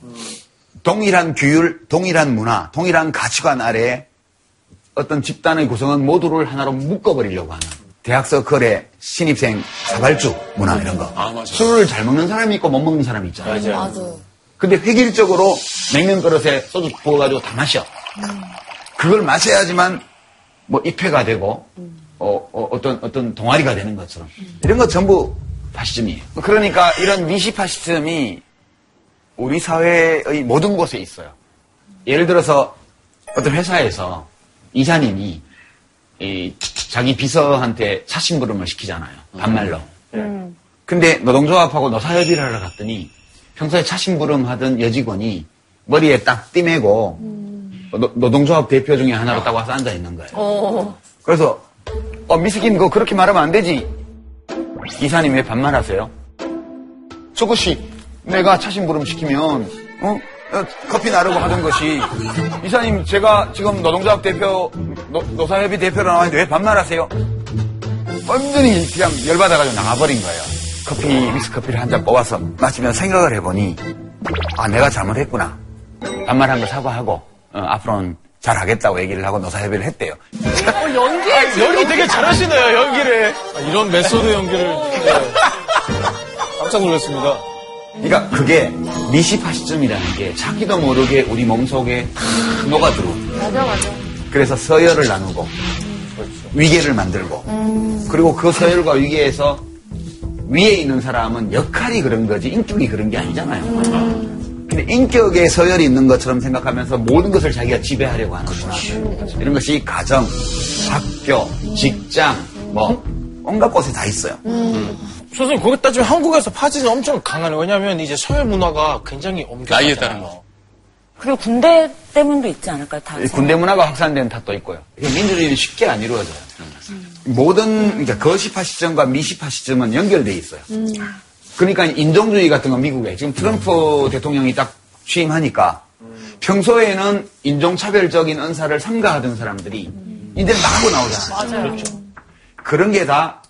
동일한 규율, 동일한 문화, 동일한 가치관 아래에 어떤 집단의 구성은 모두를 하나로 묶어버리려고 하는 대학 서클의 신입생 사발주 문화 이런 거. 아, 맞아. 술을 잘 먹는 사람이 있고 못 먹는 사람이 있잖아요. 맞아요. 근데 획일적으로 냉면 그릇에 소주 부어가지고 다 마셔. 그걸 마셔야지만 뭐 입회가 되고 어, 떤 어떤 동아리가 되는 것처럼 이런 거 전부 파시즘이에요. 그러니까 이런 미시 파시즘이 우리 사회의 모든 곳에 있어요. 예를 들어서 어떤 회사에서 이사님이 이 자기 비서한테 차심부름을 시키잖아요. 반말로. 근데 노동조합하고 노사협의를 하러 갔더니 평소에 차심부름 하던 여직원이 머리에 딱 띠매고 노, 노동조합 대표 중에 하나로 딱 와서 앉아 있는 거예요. 그래서 어 미스김 그거 그렇게 말하면 안 되지. 이사님 왜 반말하세요? 저것이 내가 차심부름 시키면 어? 어, 커피 나르고 하던 것이 이사님 제가 지금 노동조합 대표 노, 노사협의 대표로 나왔는데 왜 반말하세요? 완전히 그냥 열받아가지고 나가버린 거예요. 커피, 믹스 커피를 한 잔 뽑아서 마시면 생각을 해보니, 아, 내가 잘못했구나. 반말한 거 사과하고, 어, 앞으로는 잘하겠다고 얘기를 하고 노사협의를 했대요. 연기 연기 되게 잘하시네요, 연기를. 아, 이런 메소드 연기를 네. 깜짝 놀랐습니다. 그러니까 그게 미시파시즘이라는 게 자기도 모르게 우리 몸속에 탁 녹아들어오는 맞아 맞아. 그래서 서열을 나누고 위계를 만들고 그리고 그 서열과 위계에서 위에 있는 사람은 역할이 그런 거지 인격이 그런 게 아니잖아요. 근데 인격에 서열이 있는 것처럼 생각하면서 모든 것을 자기가 지배하려고 하는 거죠. 이런 것이 가정, 학교, 직장, 뭐 온갖 곳에 다 있어요. 선생님, 거기 따지면 한국에서 파지는 엄청 강하네요. 왜냐면 이제 서열 문화가 굉장히 엄격하잖아요. 나이에 따른 거. 그리고 군대 때문도 있지 않을까요? 다이 군대 문화가 확산된 탓도 있고요. 민주주의는 쉽게 안 이루어져요. 모든 그러니까 거시파 시점과 미시파 시점은 연결돼 있어요. 그러니까 인종주의 같은 건 미국에 지금 트럼프 대통령이 딱 취임하니까 평소에는 인종차별적인 언사를 삼가하던 사람들이 이제 마구 나오잖아요. 맞아요. 그런 게 다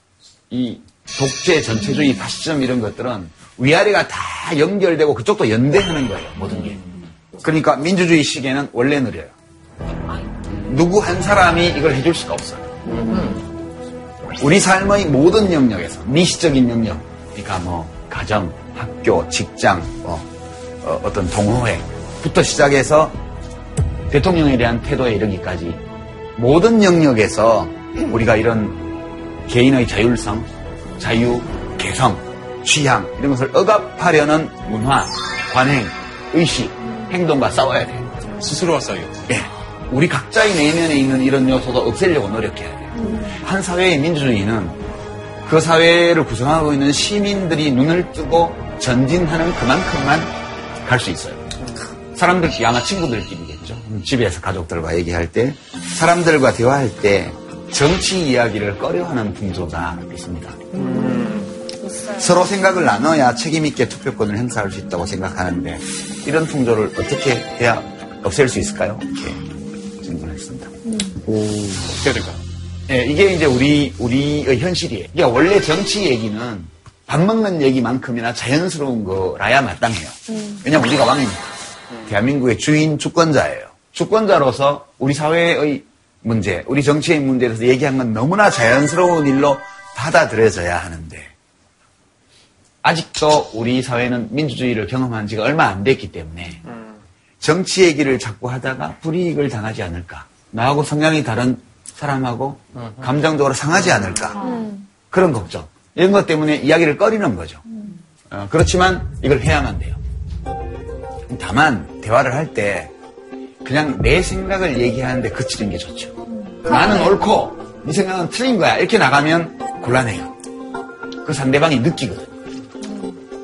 이 독재 전체주의 파시즘 이런 것들은 위아래가 다 연결되고 그쪽도 연대하는 거예요. 모든 게. 그러니까 민주주의 시계는 원래 느려요. 누구 한 사람이 이걸 해줄 수가 없어요. 우리 삶의 모든 영역에서 미시적인 영역, 그러니까 뭐 가정, 학교, 직장, 뭐 어, 떤 동호회부터 시작해서 대통령에 대한 태도에 이르기까지 모든 영역에서 우리가 이런 개인의 자율성, 자유, 개성, 취향 이런 것을 억압하려는 문화, 관행, 의식, 행동과 싸워야 돼요. 스스로와 싸우겠죠. 예. 우리 각자의 내면에 있는 이런 요소도 없애려고 노력해야 돼요. 한 사회의 민주주의는 그 사회를 구성하고 있는 시민들이 눈을 뜨고 전진하는 그만큼만 갈 수 있어요. 사람들끼리 아마 친구들끼리겠죠. 집에서 가족들과 얘기할 때 사람들과 대화할 때 정치 이야기를 꺼려하는 풍조가 있습니다. 서로 생각을 나눠야 책임있게 투표권을 행사할 수 있다고 생각하는데 이런 풍조를 어떻게 해야 없앨 수 있을까요? 이렇게 질문했습니다. 어떻게 해야 될까요? 예, 이게 이제 우리, 우리의 현실이에요. 그러니까 원래 정치 얘기는 밥 먹는 얘기만큼이나 자연스러운 거라야 마땅해요. 왜냐면 우리가 왕이니까. 대한민국의 주인 주권자예요. 주권자로서 우리 사회의 문제, 우리 정치의 문제에 대해서 얘기한 건 너무나 자연스러운 일로 받아들여져야 하는데, 아직도 우리 사회는 민주주의를 경험한 지가 얼마 안 됐기 때문에, 정치 얘기를 자꾸 하다가 불이익을 당하지 않을까. 나하고 성향이 다른 사람하고 감정적으로 상하지 않을까. 그런 걱정. 이런 것 때문에 이야기를 꺼리는 거죠. 어, 그렇지만 이걸 해야만 돼요. 다만, 대화를 할 때 그냥 내 생각을 얘기하는데 그치는 게 좋죠. 나는 옳고, 네 생각은 틀린 거야. 이렇게 나가면 곤란해요. 그 상대방이 느끼거든.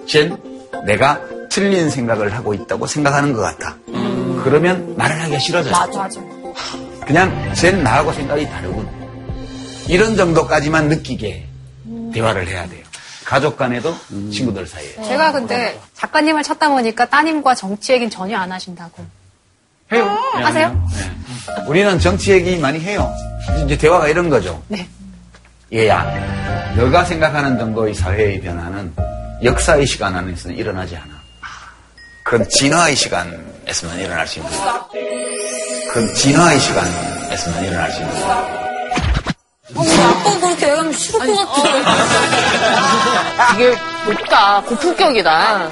쟨 내가 틀린 생각을 하고 있다고 생각하는 것 같아. 그러면 말을 하기가 싫어져요. 맞아. 그냥 쟨 나하고 생각이 다르군. 이런 정도까지만 느끼게 대화를 해야 돼요. 가족 간에도 친구들 사이에. 제가 근데 작가님을 찾다 보니까 따님과 정치 얘기는 전혀 안 하신다고. 해요. 하세요? 네. 우리는 정치 얘기 많이 해요. 이제 대화가 이런 거죠. 네. 얘야, 너가 생각하는 정도의 사회의 변화는 역사의 시간 안에서는 일어나지 않아. 그건 진화의 시간에서만 일어날 수 있는 거야. 그건 진화의 시간에서만 일어날 수 있는 거야. 아빠 그렇게 얘기하면 싫을 것 같아. 이게 높다. 고품격이다.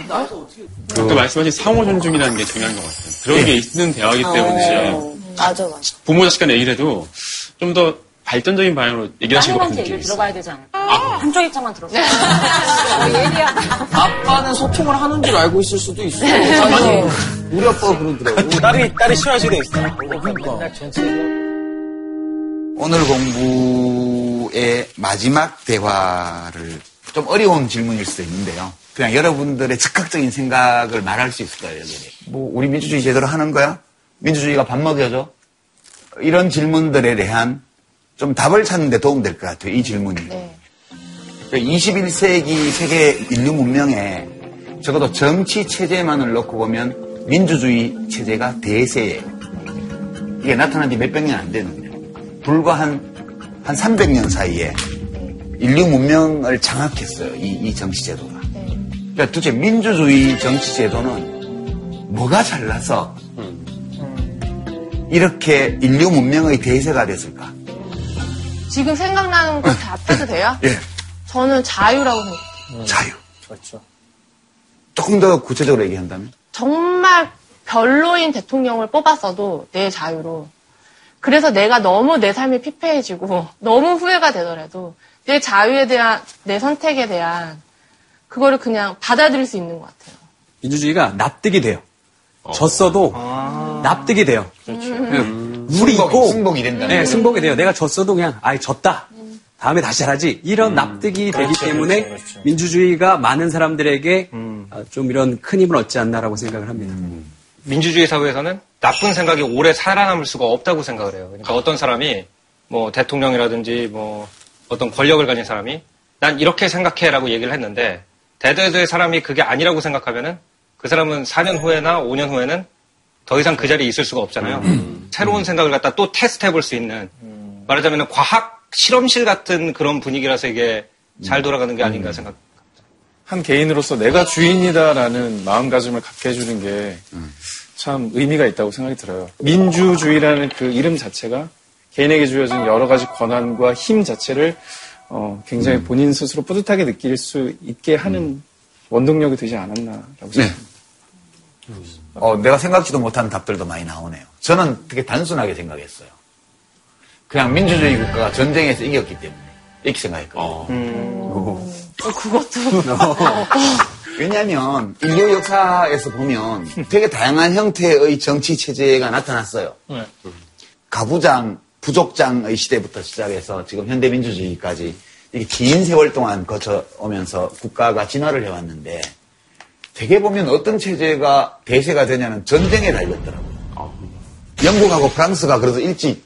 그 말씀하신 상호 존중이라는 게 중요한 것 같아요. 그런 게 있는 대화이기 때문에 어, 맞아, 맞아. 부모 자식 간의 얘기를 해도 좀더 발전적인 방향으로 얘기를 하실 것 같은 느낌이 얘기를 있어요. 들어봐야 되지 않을까? 한쪽 입장만 들었어. 아빠는 소통을 하는 줄 알고 있을 수도 있어. 아니, 우리 아빠가 그러더라고. 딸이, 딸이 싫어하시게 돼 있어. 그러니까. 오늘 공부의 마지막 대화를 좀 어려운 질문일 수도 있는데요. 그냥 여러분들의 즉각적인 생각을 말할 수 있을 거예요, 여기에. 뭐, 우리 민주주의 제대로 하는 거야? 민주주의가 밥 먹여줘? 이런 질문들에 대한 좀 답을 찾는 데 도움될 것 같아요, 이 질문이. 네. 21세기 세계 인류 문명에 적어도 정치 체제만을 놓고 보면 민주주의 체제가 대세예요. 이게 나타난 지 몇백 년안 됐는데. 불과 한, 한 300년 사이에 인류 문명을 장악했어요. 이, 이 정치제도가. 그러니까 도대체 민주주의 정치제도는 뭐가 잘나서 이렇게 인류 문명의 대세가 됐을까? 지금 생각나는 거 답해도 돼요? 예, 저는 자유라고 생각해요. 자유. 그렇죠. 조금 더 구체적으로 얘기한다면? 정말 별로인 대통령을 뽑았어도 내 자유로. 그래서 내가 너무 내 삶이 피폐해지고 너무 후회가 되더라도 내 자유에 대한 내 선택에 대한 그거를 그냥 받아들일 수 있는 것 같아요. 민주주의가 납득이 돼요. 졌어도 납득이 돼요. 응. 우리 승복, 있고 승복이 된다는 네. 승복이 돼요. 내가 졌어도 그냥 아이 졌다. 다음에 다시 잘하지. 이런 납득이 되기 때문에 그렇죠, 그렇죠. 민주주의가 많은 사람들에게 아, 좀 이런 큰 힘을 얻지 않나라고 생각을 합니다. 민주주의 사회에서는 나쁜 생각이 오래 살아남을 수가 없다고 생각을 해요. 그러니까 어떤 사람이 뭐 대통령이라든지 뭐 어떤 권력을 가진 사람이 난 이렇게 생각해라고 얘기를 했는데 대다수의 사람이 그게 아니라고 생각하면은 그 사람은 4년 후에나 5년 후에는 더 이상 그 자리에 있을 수가 없잖아요. 새로운 생각을 갖다 또 테스트 해 볼 수 있는 말하자면 과학 실험실 같은 그런 분위기라서 이게 잘 돌아가는 게 아닌가 생각. 한 개인으로서 내가 주인이다라는 마음가짐을 갖게 해주는 게 참 의미가 있다고 생각이 들어요. 민주주의라는 그 이름 자체가 개인에게 주어진 여러 가지 권한과 힘 자체를 어, 굉장히 본인 스스로 뿌듯하게 느낄 수 있게 하는 원동력이 되지 않았나라고 생각합니다. 어, 내가 생각지도 못한 답들도 많이 나오네요. 저는 되게 단순하게 생각했어요. 그냥 민주주의 국가가 전쟁에서 이겼기 때문에 이렇게 생각했거든요. 왜냐하면 인류 역사에서 보면 되게 다양한 형태의 정치 체제가 나타났어요. 가부장, 부족장의 시대부터 시작해서 지금 현대 민주주의까지 이게 긴 세월 동안 거쳐오면서 국가가 진화를 해왔는데 되게 보면 어떤 체제가 대세가 되냐는 전쟁에 달렸더라고요. 영국하고 프랑스가 그래서 일찍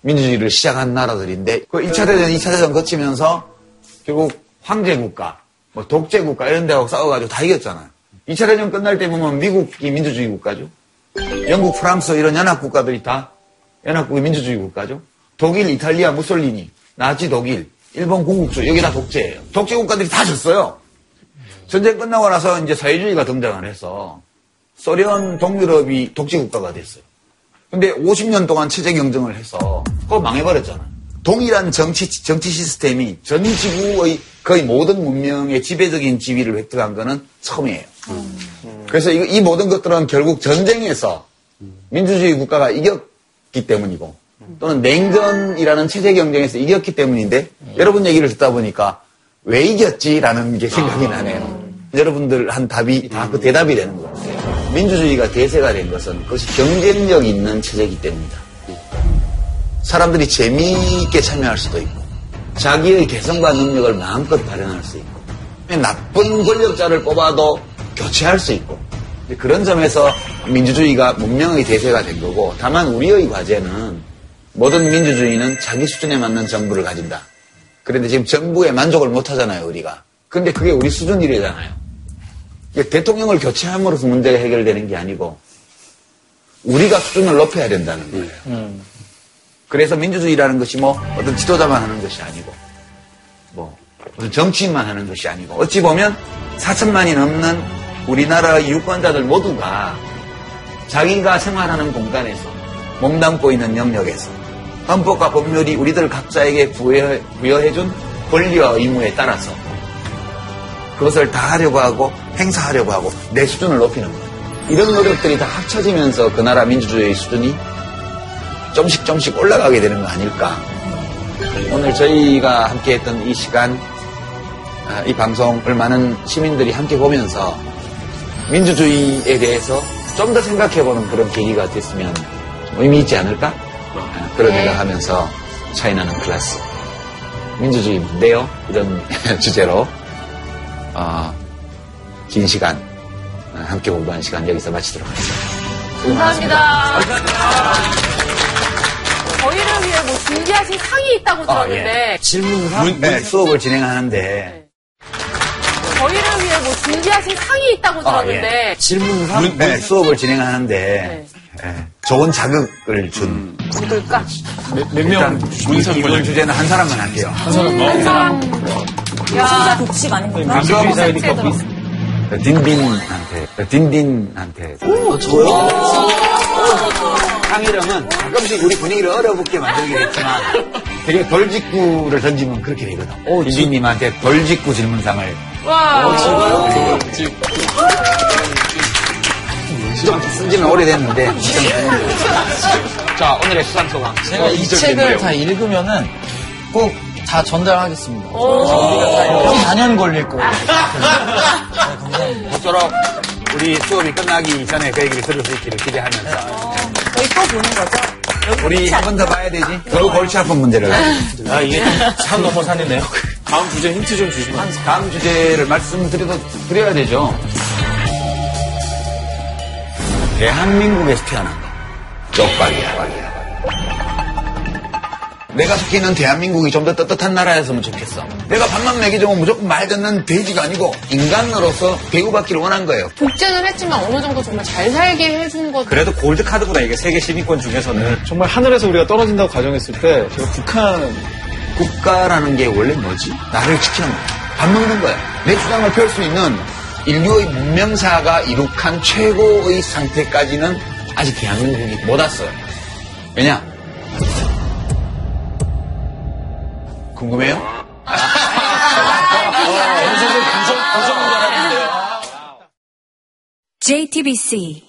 민주주의를 시작한 나라들인데 그 1차 대전, 2차 대전 거치면서 결국 황제 국가, 뭐 독재 국가 이런 데하고 싸워가지고 다 이겼잖아요. 2차 대전 끝날 때 보면 미국이 민주주의 국가죠. 영국, 프랑스 이런 연합 국가들이 다 연합국의 민주주의 국가죠. 독일, 이탈리아, 무솔리니, 나치 독일, 일본 군국주의 여기 다 독재예요. 독재 국가들이 다 졌어요. 전쟁 끝나고 나서 이제 사회주의가 등장을 해서 소련, 동유럽이 독재 국가가 됐어요. 근데 50년 동안 체제 경쟁을 해서 그거 망해버렸잖아요. 동일한 정치, 정치 시스템이 전 지구의 거의 모든 문명의 지배적인 지위를 획득한 거는 처음이에요. 그래서 이, 이 모든 것들은 결국 전쟁에서 민주주의 국가가 이겼기 때문이고 또는 냉전이라는 체제 경쟁에서 이겼기 때문인데 여러분 얘기를 듣다 보니까 왜 이겼지라는 게 생각이 나네요. 여러분들 한 답이 다 그 대답이 되는 것 같아요. 민주주의가 대세가 된 것은 그것이 경쟁력 있는 체제이기 때문이다. 사람들이 재미있게 참여할 수도 있고 자기의 개성과 능력을 마음껏 발현할 수 있고 나쁜 권력자를 뽑아도 교체할 수 있고 그런 점에서 민주주의가 문명의 대세가 된 거고 다만 우리의 과제는 모든 민주주의는 자기 수준에 맞는 정부를 가진다. 그런데 지금 정부에 만족을 못 하잖아요, 우리가. 근데 그게 우리 수준 일이잖아요. 대통령을 교체함으로써 문제가 해결되는 게 아니고 우리가 수준을 높여야 된다는 거예요. 그래서 민주주의라는 것이 뭐 어떤 지도자만 하는 것이 아니고 뭐 어떤 정치인만 하는 것이 아니고 어찌 보면 4천만이 넘는 우리나라의 유권자들 모두가 자기가 생활하는 공간에서 몸담고 있는 영역에서 헌법과 법률이 우리들 각자에게 부여, 부여해준 권리와 의무에 따라서 그것을 다 하려고 하고 행사하려고 하고 내 수준을 높이는 거예요. 이런 노력들이 다 합쳐지면서 그 나라 민주주의의 수준이 좀씩 좀씩 올라가게 되는 거 아닐까. 오늘 저희가 함께 했던 이 시간, 아, 이 방송을 많은 시민들이 함께 보면서 민주주의에 대해서 좀 더 생각해보는 그런 계기가 됐으면 좀 의미 있지 않을까? 아, 그런 생각하면서 차이나는 클래스. 민주주의 뭔데요? 이런 주제로 어, 긴 시간 어, 함께 공부한 시간 여기서 마치도록 하겠습니다. 감사합니다. 저희를 위해 뭐 준비하신 상이 있다고 들었는데. 질문상 네, 수업을 진행하는데. 저희를 위해 뭐 준비하신 상이 있다고 들었는데. 질문상 네, 수업을 진행하는데. 예, 좋은 자극을 준 누굴까? 일단 문상 이번. 주제는 한 사람만 할게요. 순사 독식 아닙니까? 딘딘한테 딘딘한테 상이령은 가끔씩 우리 분위기를 어렵게 만들긴 했지만 되게 돌직구를 던지면 그렇게 되거든. 딘딘님한테 돌직구 질문상을. 와. 좀 쓴지는 오래됐는데. 자 오늘의 수상 소감. 제가 이 책을 다 읽으면은 꼭 다 전달하겠습니다. 읽으면 4년 걸릴 거예요. 모쪼록 우리 수업이 끝나기 전에 그 얘기를 들을 수 있기를 기대하면서. 저희 또 보는 거죠? 우리 한 번 더 봐야 되지? 더 골치 아픈 문제를 아, 이게 산 넘어 산이네요. 다음 주제 힌트 좀 주시면. 다음 주제를 말씀드려도 드려야 되죠 대한민국에서 태어난 거 쪽박이야 내가 속해 있는 대한민국이 좀 더 떳떳한 나라였으면 좋겠어. 내가 밥만 먹이자면 무조건 말 듣는 돼지가 아니고 인간으로서 대우받기를 원한 거예요. 독재는 했지만 어느 정도 정말 잘 살게 해준 것. 그래도 골드 카드구나 이게 세계 시민권 중에서는 정말 하늘에서 우리가 떨어진다고 가정했을 때 제가 북한 국가라는 게 원래 뭐지? 나를 지키는 거야. 밥 먹는 거야. 내 주장을 펼 수 있는 인류의 문명사가 이룩한 최고의 상태까지는 아직 대한민국이 못 왔어요. 왜냐? 궁금해요? JTBC